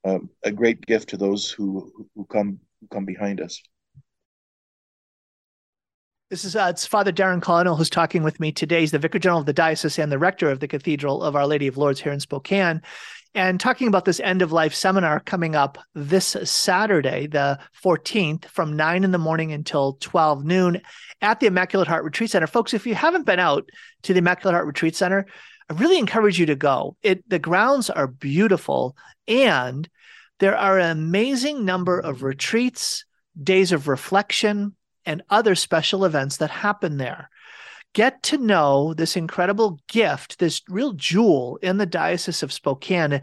um, a great gift to those who who come who come behind us. This is uh, it's Father Darrin Connall who's talking with me today. He's the Vicar General of the Diocese and the Rector of the Cathedral of Our Lady of Lourdes here in Spokane and talking about this end of life seminar coming up this Saturday, the 14th, from 9 in the morning until 12 noon at the Immaculate Heart Retreat Center. Folks, if you haven't been out to the Immaculate Heart Retreat Center, I really encourage you to go. It the grounds are beautiful and there are an amazing number of retreats, days of reflection, and other special events that happen there get to know this incredible gift, this real jewel in the Diocese of Spokane. Uh,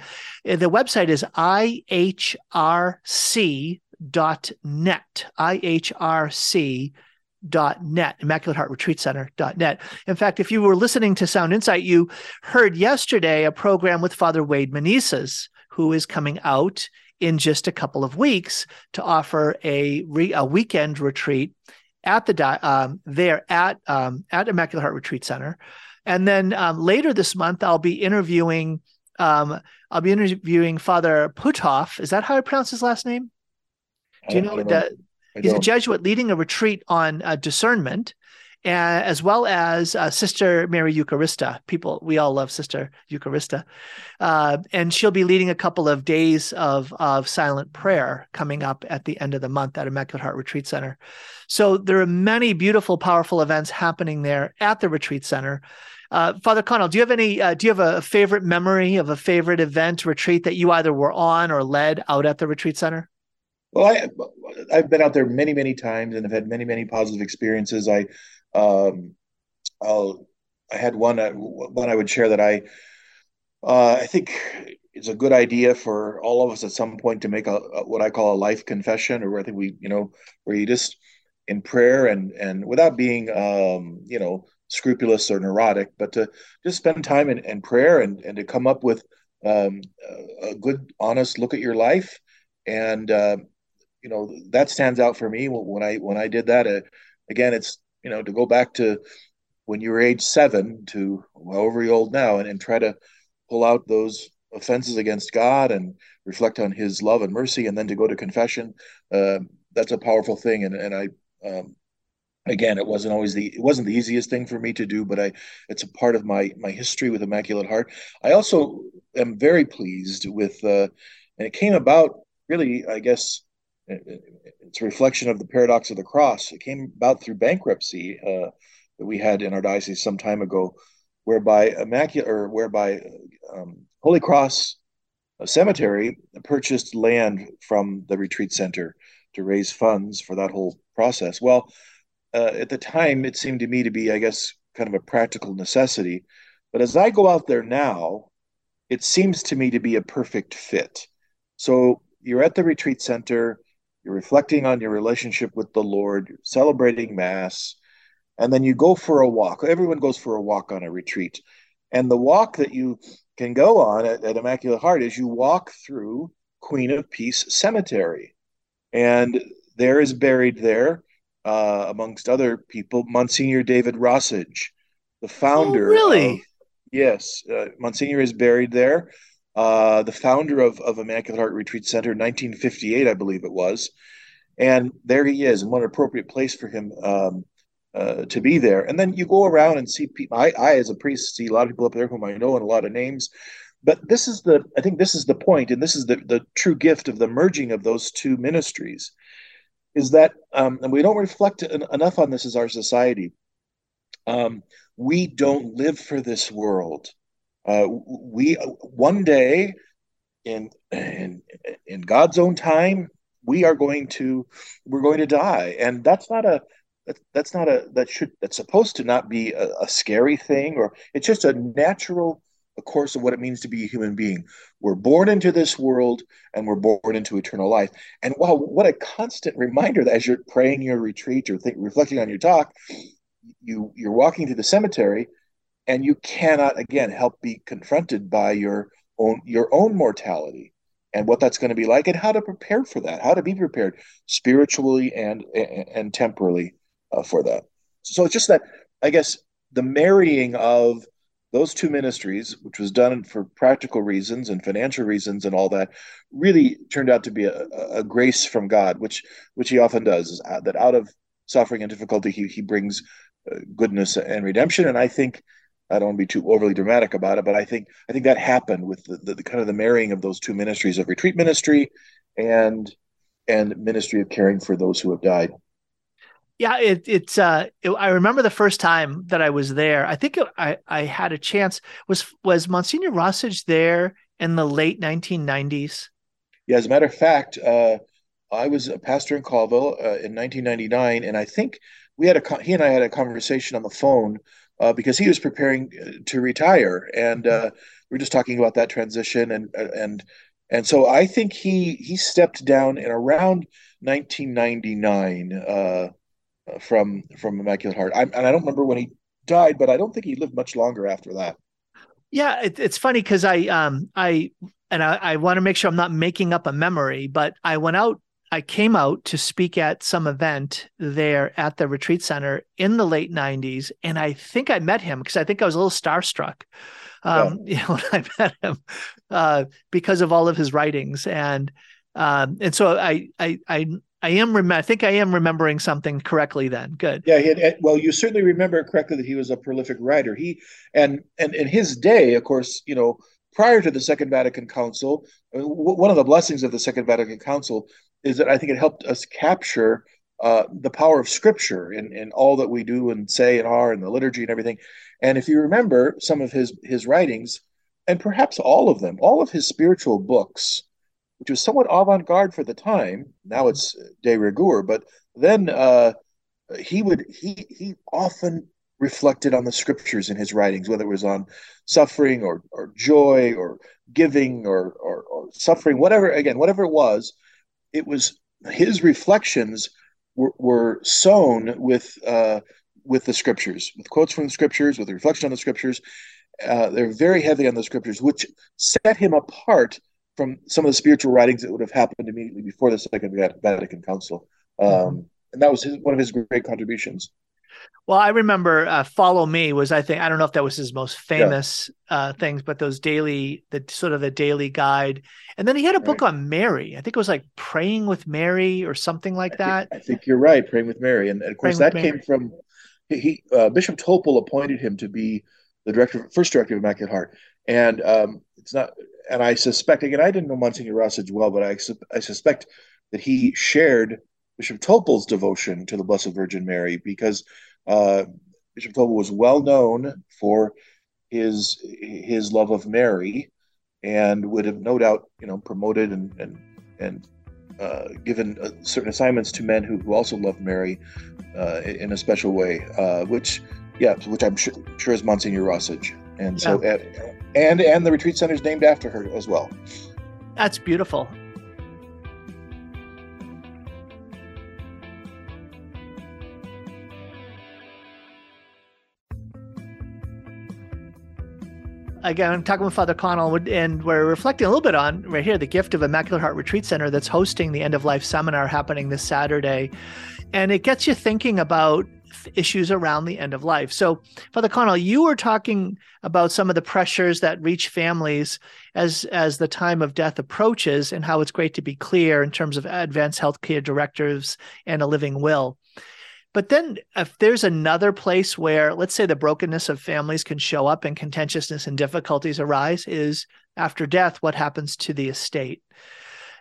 the website is ihrc.net, ihrc dot net immaculate heart retreat center dot net in fact if you were listening to sound insight you heard yesterday a program with father wade menezes who is coming out in just a couple of weeks to offer a, re, a weekend retreat at the um, there at um, at Immaculate Heart Retreat Center, and then um, later this month I'll be interviewing um, I'll be interviewing Father Puthoff. Is that how I pronounce his last name? Do you know that he's a Jesuit leading a retreat on uh, discernment, as well as uh, Sister Mary Eucharista. People, we all love Sister Eucharista, uh, and she'll be leading a couple of days of of silent prayer coming up at the end of the month at Immaculate Heart Retreat Center. So there are many beautiful, powerful events happening there at the retreat center. Uh, Father Connall, do you have any? Uh, do you have a favorite memory of a favorite event retreat that you either were on or led out at the retreat center? Well, I I've been out there many many times and have had many many positive experiences. I um, I'll, I had one uh, one I would share that I uh, I think it's a good idea for all of us at some point to make a, a, what I call a life confession, or I think we you know where you just in prayer and and without being um, you know scrupulous or neurotic, but to just spend time in, in prayer and and to come up with um, a good honest look at your life and uh, you know that stands out for me when I when I did that. Uh, again, it's you know, to go back to when you were age seven to however old now and, and try to pull out those offenses against God and reflect on his love and mercy and then to go to confession, uh, that's a powerful thing. And, and I, um, again, it wasn't always the, it wasn't the easiest thing for me to do, but I, it's a part of my, my history with Immaculate Heart. I also am very pleased with, uh, and it came about really, I guess, it's a reflection of the paradox of the cross. It came about through bankruptcy uh, that we had in our diocese some time ago, whereby immaculate or whereby um, Holy Cross Cemetery purchased land from the retreat center to raise funds for that whole process. Well, uh, at the time, it seemed to me to be, I guess, kind of a practical necessity. But as I go out there now, it seems to me to be a perfect fit. So you're at the retreat center you're reflecting on your relationship with the Lord, you're celebrating Mass, and then you go for a walk. Everyone goes for a walk on a retreat. And the walk that you can go on at, at Immaculate Heart is you walk through Queen of Peace Cemetery. And there is buried there, uh, amongst other people, Monsignor David Rosage, the founder. Oh, really? Of, yes, uh, Monsignor is buried there. Uh, the founder of, of Immaculate Heart Retreat Center, 1958, I believe it was. And there he is, and what an appropriate place for him um, uh, to be there. And then you go around and see people. I, I, as a priest, see a lot of people up there whom I know and a lot of names. But this is the, I think this is the point, and this is the, the true gift of the merging of those two ministries, is that, um, and we don't reflect enough on this as our society. Um, we don't live for this world. Uh, we one day, in in in God's own time, we are going to we're going to die, and that's not a that's not a that should that's supposed to not be a, a scary thing, or it's just a natural course of what it means to be a human being. We're born into this world and we're born into eternal life. And wow, what a constant reminder that as you're praying your retreat or think, reflecting on your talk, you you're walking to the cemetery and you cannot again help be confronted by your own your own mortality and what that's going to be like and how to prepare for that how to be prepared spiritually and and, and temporally uh, for that. So it's just that i guess the marrying of those two ministries which was done for practical reasons and financial reasons and all that really turned out to be a, a grace from god which which he often does is that out of suffering and difficulty he, he brings uh, goodness and redemption. And i think I don't want to be too overly dramatic about it, but I think I think that happened with the, the, the, kind of the marrying of those two ministries of retreat ministry and and ministry of caring for those who have died. Yeah, it, it's. Uh, it, I remember the first time that I was there. I think I I had a chance. Was was Monsignor Rosage there in the late 1990s? Yeah, as a matter of fact, uh, I was a pastor in Colville uh, in 1999, and I think we had a he and I had a conversation on the phone uh, because he was preparing uh, to retire, and uh, we are just talking about that transition, and and and so I think he he stepped down in around 1999 uh, from from Immaculate Heart, I, and I don't remember when he died, but I don't think he lived much longer after that. Yeah, it, it's funny because I um I and I, I want to make sure I'm not making up a memory, but I went out I came out to speak at some event there at the retreat center in the late 90s. And I think I met him because I think I was a little starstruck um, yeah. you [laughs] know, when I met him uh, because of all of his writings. And um, and so I, I, I, I am rem- I think I am remembering something correctly then. Good. Yeah, he had, well, you certainly remember correctly that he was a prolific writer. He and and in his day, of course, you know, prior to the Second Vatican Council, uh, one of the blessings of the Second Vatican Council is that I think it helped us capture uh, the power of Scripture in, in all that we do and say and are, and the liturgy and everything. And if you remember some of his his writings, and perhaps all of them, all of his spiritual books, which was somewhat avant-garde for the time. Now it's de rigueur, but then uh, he would he he often reflected on the scriptures in his writings, whether it was on suffering or or joy or giving or or, or suffering, whatever. Again, whatever it was it was his reflections were, were sown with uh, with the scriptures, with quotes from the scriptures, with the reflection on the scriptures. Uh, they're very heavy on the scriptures, which set him apart from some of the spiritual writings that would have happened immediately before the Second Vatican Council. Um, mm-hmm. And that was his, one of his great contributions. Well, I remember uh, "Follow Me" was I think I don't know if that was his most famous yeah. uh, things, but those daily, the sort of the daily guide, and then he had a book on Mary. I think it was like "Praying with Mary" or something like I that. Think, I think you're right, "Praying with Mary," and, and of course Praying that came from he uh, Bishop Topel appointed him to be the director, first director of Immaculate Heart, and um, it's not. And I suspect again, I didn't know Monsignor Rosage well, but I I suspect that he shared Bishop Topel's devotion to the Blessed Virgin Mary because uh, Bishop Topel was well known for his his love of Mary, and would have no doubt you know promoted and and and uh, given uh, certain assignments to men who, who also loved Mary uh, in a special way, uh, which yeah, which I'm sure, sure is Monsignor Rosage, and so yeah. and and the retreat center is named after her as well. That's beautiful. Again, I'm talking with Father Connall, and we're reflecting a little bit on right here the gift of Immaculate Heart Retreat Center that's hosting the end of life seminar happening this Saturday. And it gets you thinking about issues around the end of life. So, Father Connall, you were talking about some of the pressures that reach families as as the time of death approaches, and how it's great to be clear in terms of advanced healthcare directives and a living will. But then, if there's another place where, let's say, the brokenness of families can show up and contentiousness and difficulties arise, is after death, what happens to the estate?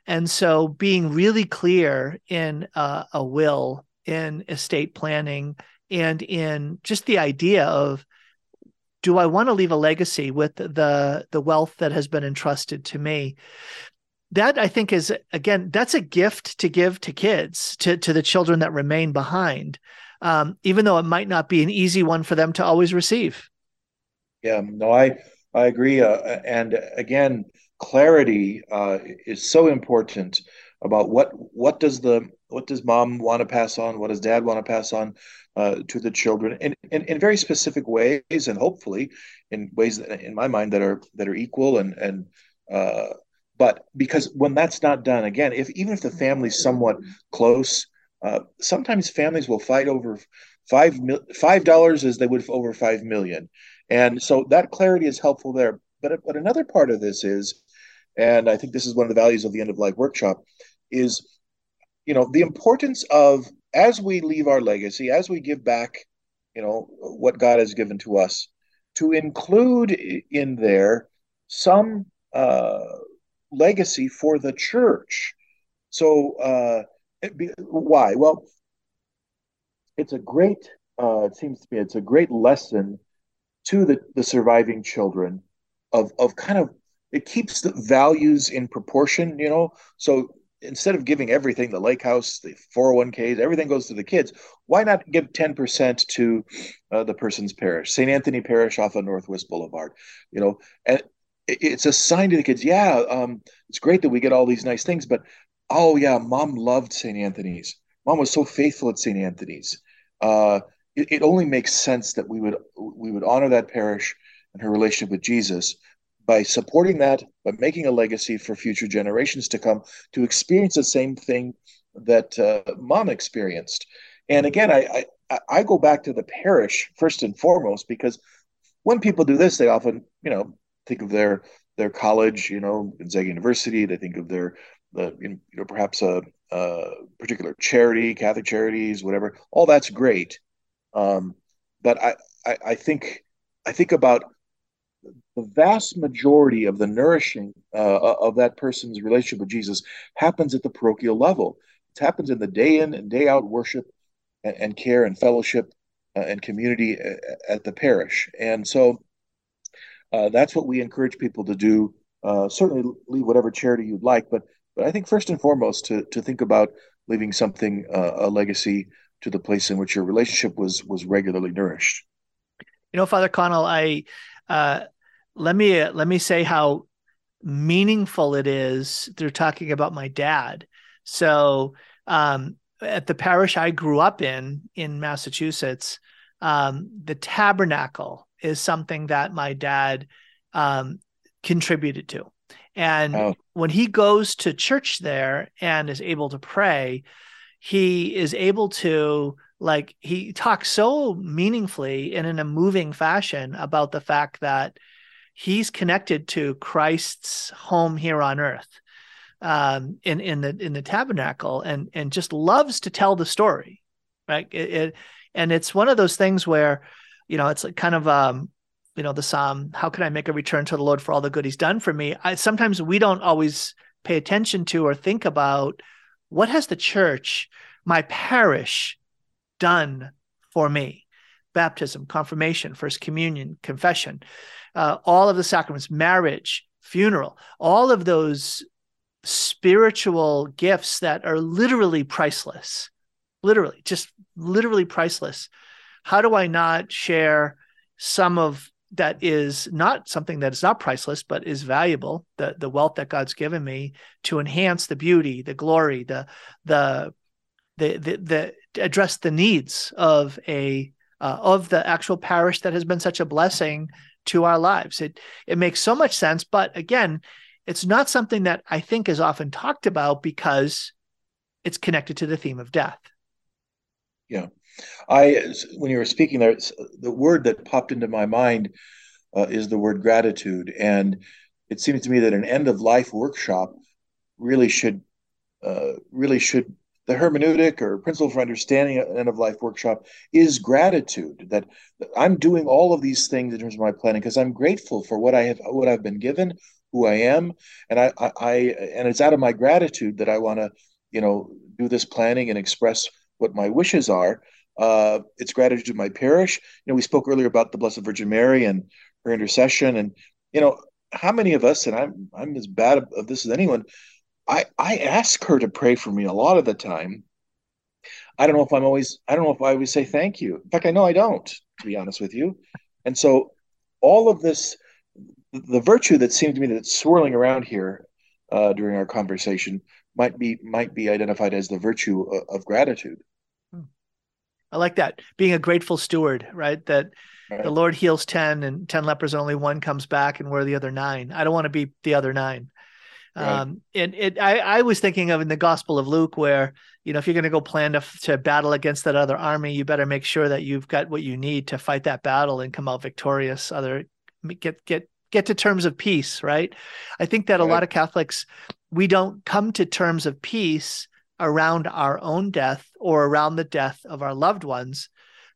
And so, being really clear in uh, a will, in estate planning, and in just the idea of do I want to leave a legacy with the the wealth that has been entrusted to me? That I think is again that's a gift to give to kids to to the children that remain behind, um, even though it might not be an easy one for them to always receive. Yeah, no, I I agree, uh, and again, clarity uh, is so important about what what does the what does mom want to pass on what does dad want to pass on uh, to the children in, in, in very specific ways and hopefully in ways that, in my mind that are that are equal and and uh, but because when that's not done again if even if the family's somewhat close uh, sometimes families will fight over five five dollars as they would over five million. And so that clarity is helpful there. But but another part of this is and I think this is one of the values of the end of life workshop, is you know the importance of as we leave our legacy, as we give back, you know what God has given to us, to include in there some uh, legacy for the church. So uh, be, why? Well, it's a great. Uh, it seems to me it's a great lesson to the, the surviving children of of kind of it keeps the values in proportion, you know. So instead of giving everything, the lake house, the 401ks, everything goes to the kids, why not give 10% to uh, the person's parish, St. Anthony Parish off of Northwest Boulevard, you know, and it's a sign to the kids, yeah, um, it's great that we get all these nice things, but oh yeah, mom loved St. Anthony's. Mom was so faithful at St. Anthony's. Uh, it, it only makes sense that we would we would honor that parish and her relationship with Jesus by supporting that, by making a legacy for future generations to come to experience the same thing that uh, mom experienced. And again, I, I, I go back to the parish first and foremost because when people do this, they often you know think of their their college, you know, Gonzaga University. They think of their the you know perhaps a, a particular charity, Catholic charities, whatever. All that's great, um, but I, I I think I think about the vast majority of the nourishing uh, of that person's relationship with Jesus happens at the parochial level. It happens in the day in and day out worship and, and care and fellowship uh, and community uh, at the parish. And so uh, that's what we encourage people to do. Uh, certainly leave whatever charity you'd like, but but I think first and foremost to to think about leaving something uh, a legacy to the place in which your relationship was was regularly nourished. You know, Father Connall, I uh, let me uh, let me say how meaningful it is through talking about my dad. So um, at the parish I grew up in in Massachusetts, um, the tabernacle is something that my dad um, contributed to. And oh. when he goes to church there and is able to pray, he is able to like he talks so meaningfully and in a moving fashion about the fact that he's connected to Christ's home here on earth um, in in the in the tabernacle and and just loves to tell the story right it, it, and it's one of those things where you know it's kind of um you know the psalm how can i make a return to the lord for all the good he's done for me I, sometimes we don't always pay attention to or think about what has the church my parish done for me baptism, confirmation, first communion, confession, uh, all of the sacraments, marriage, funeral, all of those spiritual gifts that are literally priceless, literally, just literally priceless. How do I not share some of that is not something that is not priceless, but is valuable, the, the wealth that God's given me to enhance the beauty, the glory, the, the, the, the, the address the needs of a uh, of the actual parish that has been such a blessing to our lives. It it makes so much sense, but again, it's not something that I think is often talked about because it's connected to the theme of death. Yeah. I, when you were speaking there, the word that popped into my mind uh, is the word gratitude, and it seems to me that an end of life workshop really should, uh, really should the hermeneutic or principle for understanding an end of life workshop is gratitude that, i'm doing all of these things in terms of my planning because i'm grateful for what i have what i've been given who i am. And I, I, I and it's out of my gratitude that i want to you know do this planning and express what my wishes are uh, it's gratitude to my parish you know we spoke earlier about the blessed virgin mary and her intercession and you know how many of us and i'm i'm as bad of this as anyone I I ask her to pray for me a lot of the time. I don't know if I'm always I don't know if I always say thank you. In fact, I know I don't, to be honest with you. And so all of this the virtue that seemed to me that's swirling around here uh, during our conversation might be might be identified as the virtue of, of gratitude. I like that. Being a grateful steward, right? That right. the Lord heals 10 and 10 lepers, only one comes back and we're the other nine. I don't want to be the other nine. Right. Um, and it, I, I was thinking of in the Gospel of Luke, where you know if you're going to go plan to to battle against that other army, you better make sure that you've got what you need to fight that battle and come out victorious. Other get get get to terms of peace, right? I think that right. a lot of Catholics we don't come to terms of peace around our own death or around the death of our loved ones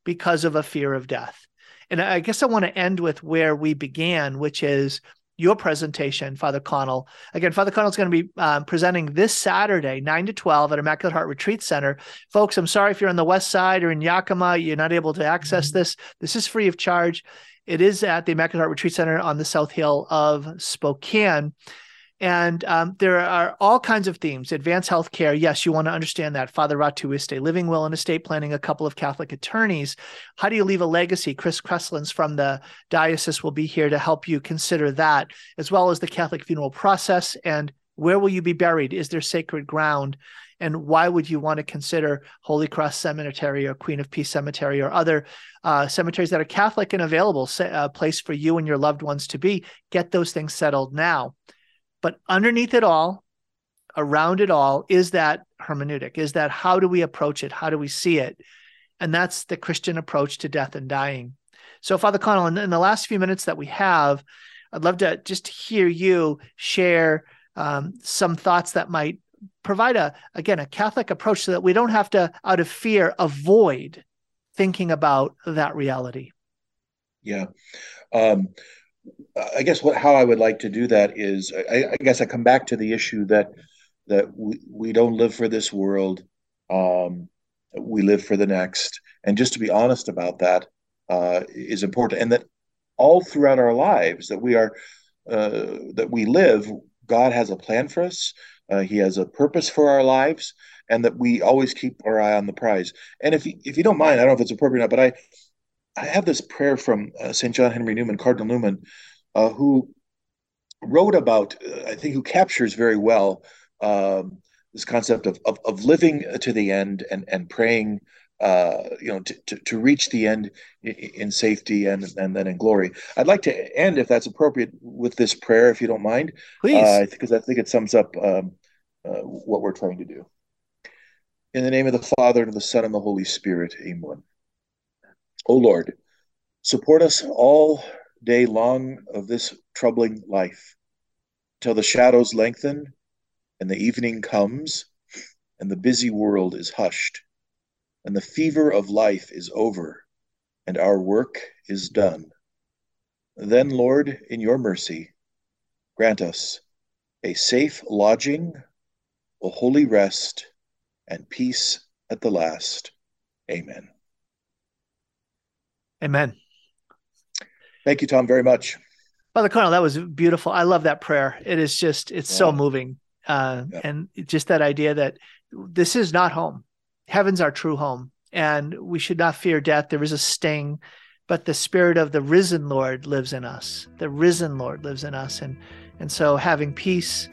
because of a fear of death. And I guess I want to end with where we began, which is your presentation, Father Connall. Again, Father Connall is going to be um, presenting this Saturday, 9 to 12 at Immaculate Heart Retreat Center. Folks, I'm sorry if you're on the west side or in Yakima, you're not able to access mm-hmm. this. This is free of charge. It is at the Immaculate Heart Retreat Center on the South Hill of Spokane. And um, there are all kinds of themes. Advanced healthcare, yes, you want to understand that. Father Ratu Iste, living will and estate planning, a couple of Catholic attorneys. How do you leave a legacy? Chris Kreslins from the diocese will be here to help you consider that, as well as the Catholic funeral process and where will you be buried? Is there sacred ground? And why would you want to consider Holy Cross Cemetery or Queen of Peace Cemetery or other uh, cemeteries that are Catholic and available, a uh, place for you and your loved ones to be? Get those things settled now. But underneath it all, around it all, is that hermeneutic, is that how do we approach it? How do we see it? And that's the Christian approach to death and dying. So, Father Connall, in, in the last few minutes that we have, I'd love to just hear you share um, some thoughts that might provide a again a Catholic approach so that we don't have to, out of fear, avoid thinking about that reality. Yeah. Um, I guess what how I would like to do that is I, I guess I come back to the issue that that we, we don't live for this world, um, we live for the next, and just to be honest about that uh, is important, and that all throughout our lives that we are uh, that we live, God has a plan for us. Uh, he has a purpose for our lives, and that we always keep our eye on the prize. And if you, if you don't mind, I don't know if it's appropriate or not, but I I have this prayer from uh, St. John Henry Newman, Cardinal Newman, uh, who wrote about, uh, I think, who captures very well um, this concept of, of, of living to the end and and praying, uh, you know, to, to, to, reach the end in, in, safety and and then in glory. I'd like to end, if that's appropriate, with this prayer, if you don't mind, please, because uh, I think it sums up um, uh, what we're trying to do. In the name of the Father and of the Son and the Holy Spirit, Amen. O Lord, support us all day long of this troubling life, till the shadows lengthen and the evening comes and the busy world is hushed and the fever of life is over and our work is done. Then, Lord, in your mercy, grant us a safe lodging, a holy rest, and peace at the last. Amen. Amen. Thank you, Tom, very much. Father Connall, that was beautiful. I love that prayer. It is just, it's yeah. so moving. Uh, yeah. And just that idea that this is not home. Heaven's our true home. And we should not fear death. There is a sting, but the spirit of the risen Lord lives in us. The risen Lord lives in us. And, and so having peace,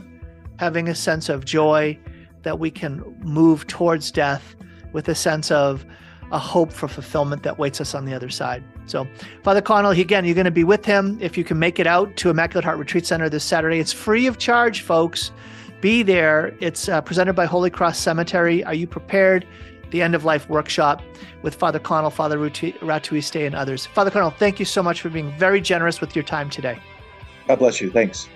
having a sense of joy that we can move towards death with a sense of a hope for fulfillment that waits us on the other side. So, Father Connall, again, you're going to be with him if you can make it out to Immaculate Heart Retreat Center this Saturday. It's free of charge, folks. Be there. It's uh, presented by Holy Cross Cemetery. Are you prepared the end of life workshop with Father Connall, Father Ratuiste, and others. Father Connall, thank you so much for being very generous with your time today. God bless you. Thanks.